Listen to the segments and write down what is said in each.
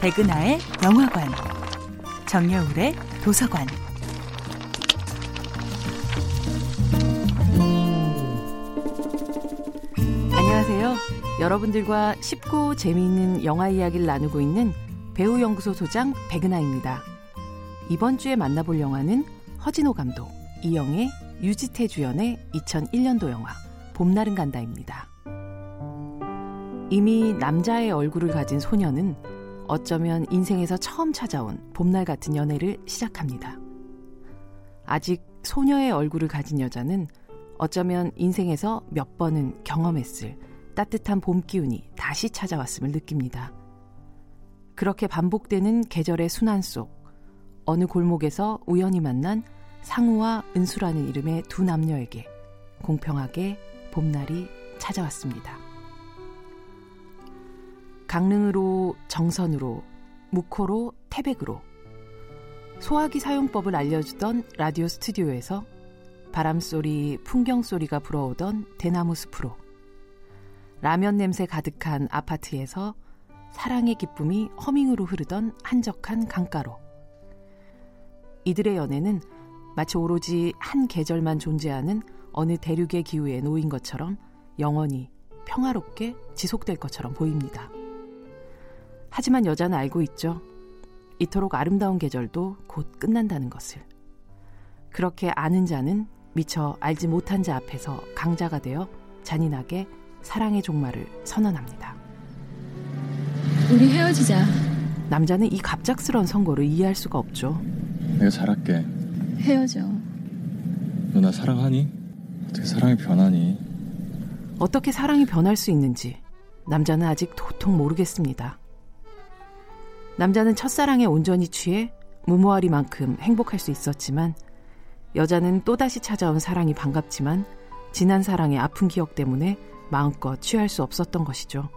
백은하의 영화관, 정여울의 도서관. 안녕하세요. 여러분들과 쉽고 재미있는 영화 이야기를 나누고 있는 배우연구소 소장 백은하입니다. 이번 주에 만나볼 영화는 허진호 감독, 이영애, 유지태 주연의 2001년도 영화 봄날은 간다입니다. 이미 남자의 얼굴을 가진 소녀는 어쩌면 인생에서 처음 찾아온 봄날 같은 연애를 시작합니다. 아직 소녀의 얼굴을 가진 여자는 어쩌면 인생에서 몇 번은 경험했을 따뜻한 봄 기운이 다시 찾아왔음을 느낍니다. 그렇게 반복되는 계절의 순환 속 어느 골목에서 우연히 만난 상우와 은수라는 이름의 두 남녀에게 공평하게 봄날이 찾아왔습니다. 강릉으로 정선으로 묵호로 태백으로. 소화기 사용법을 알려주던 라디오 스튜디오에서 바람소리, 풍경소리가 불어오던 대나무 숲으로. 라면 냄새 가득한 아파트에서 사랑의 기쁨이 허밍으로 흐르던 한적한 강가로. 이들의 연애는 마치 오로지 한 계절만 존재하는 어느 대륙의 기후에 놓인 것처럼 영원히 평화롭게 지속될 것처럼 보입니다. 하지만 여자는 알고 있죠. 이토록 아름다운 계절도 곧 끝난다는 것을. 그렇게 아는 자는 미처 알지 못한 자 앞에서 강자가 되어 잔인하게 사랑의 종말을 선언합니다. 우리 헤어지자. 남자는 이 갑작스러운 선고를 이해할 수가 없죠. 내가 잘할게. 헤어져. 너 나 사랑하니? 어떻게 사랑이 변하니? 어떻게 사랑이 변할 수 있는지 남자는 아직 도통 모르겠습니다. 남자는 첫사랑에 온전히 취해 무모하리만큼 행복할 수 있었지만 여자는 또다시 찾아온 사랑이 반갑지만 지난 사랑의 아픈 기억 때문에 마음껏 취할 수 없었던 것이죠.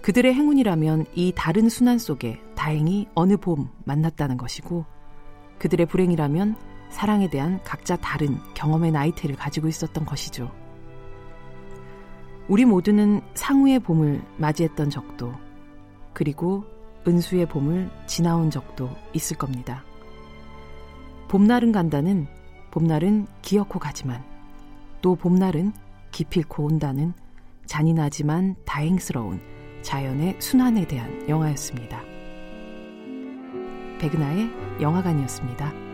그들의 행운이라면 이 다른 순환 속에 다행히 어느 봄 만났다는 것이고 그들의 불행이라면 사랑에 대한 각자 다른 경험의 나이테를 가지고 있었던 것이죠. 우리 모두는 상우의 봄을 맞이했던 적도 그리고 은수의 봄을 지나온 적도 있을 겁니다. 봄날은 간다는 봄날은 기어코 가지만 또 봄날은 기필코 온다는 잔인하지만 다행스러운 자연의 순환에 대한 영화였습니다. 백은하의 영화관이었습니다.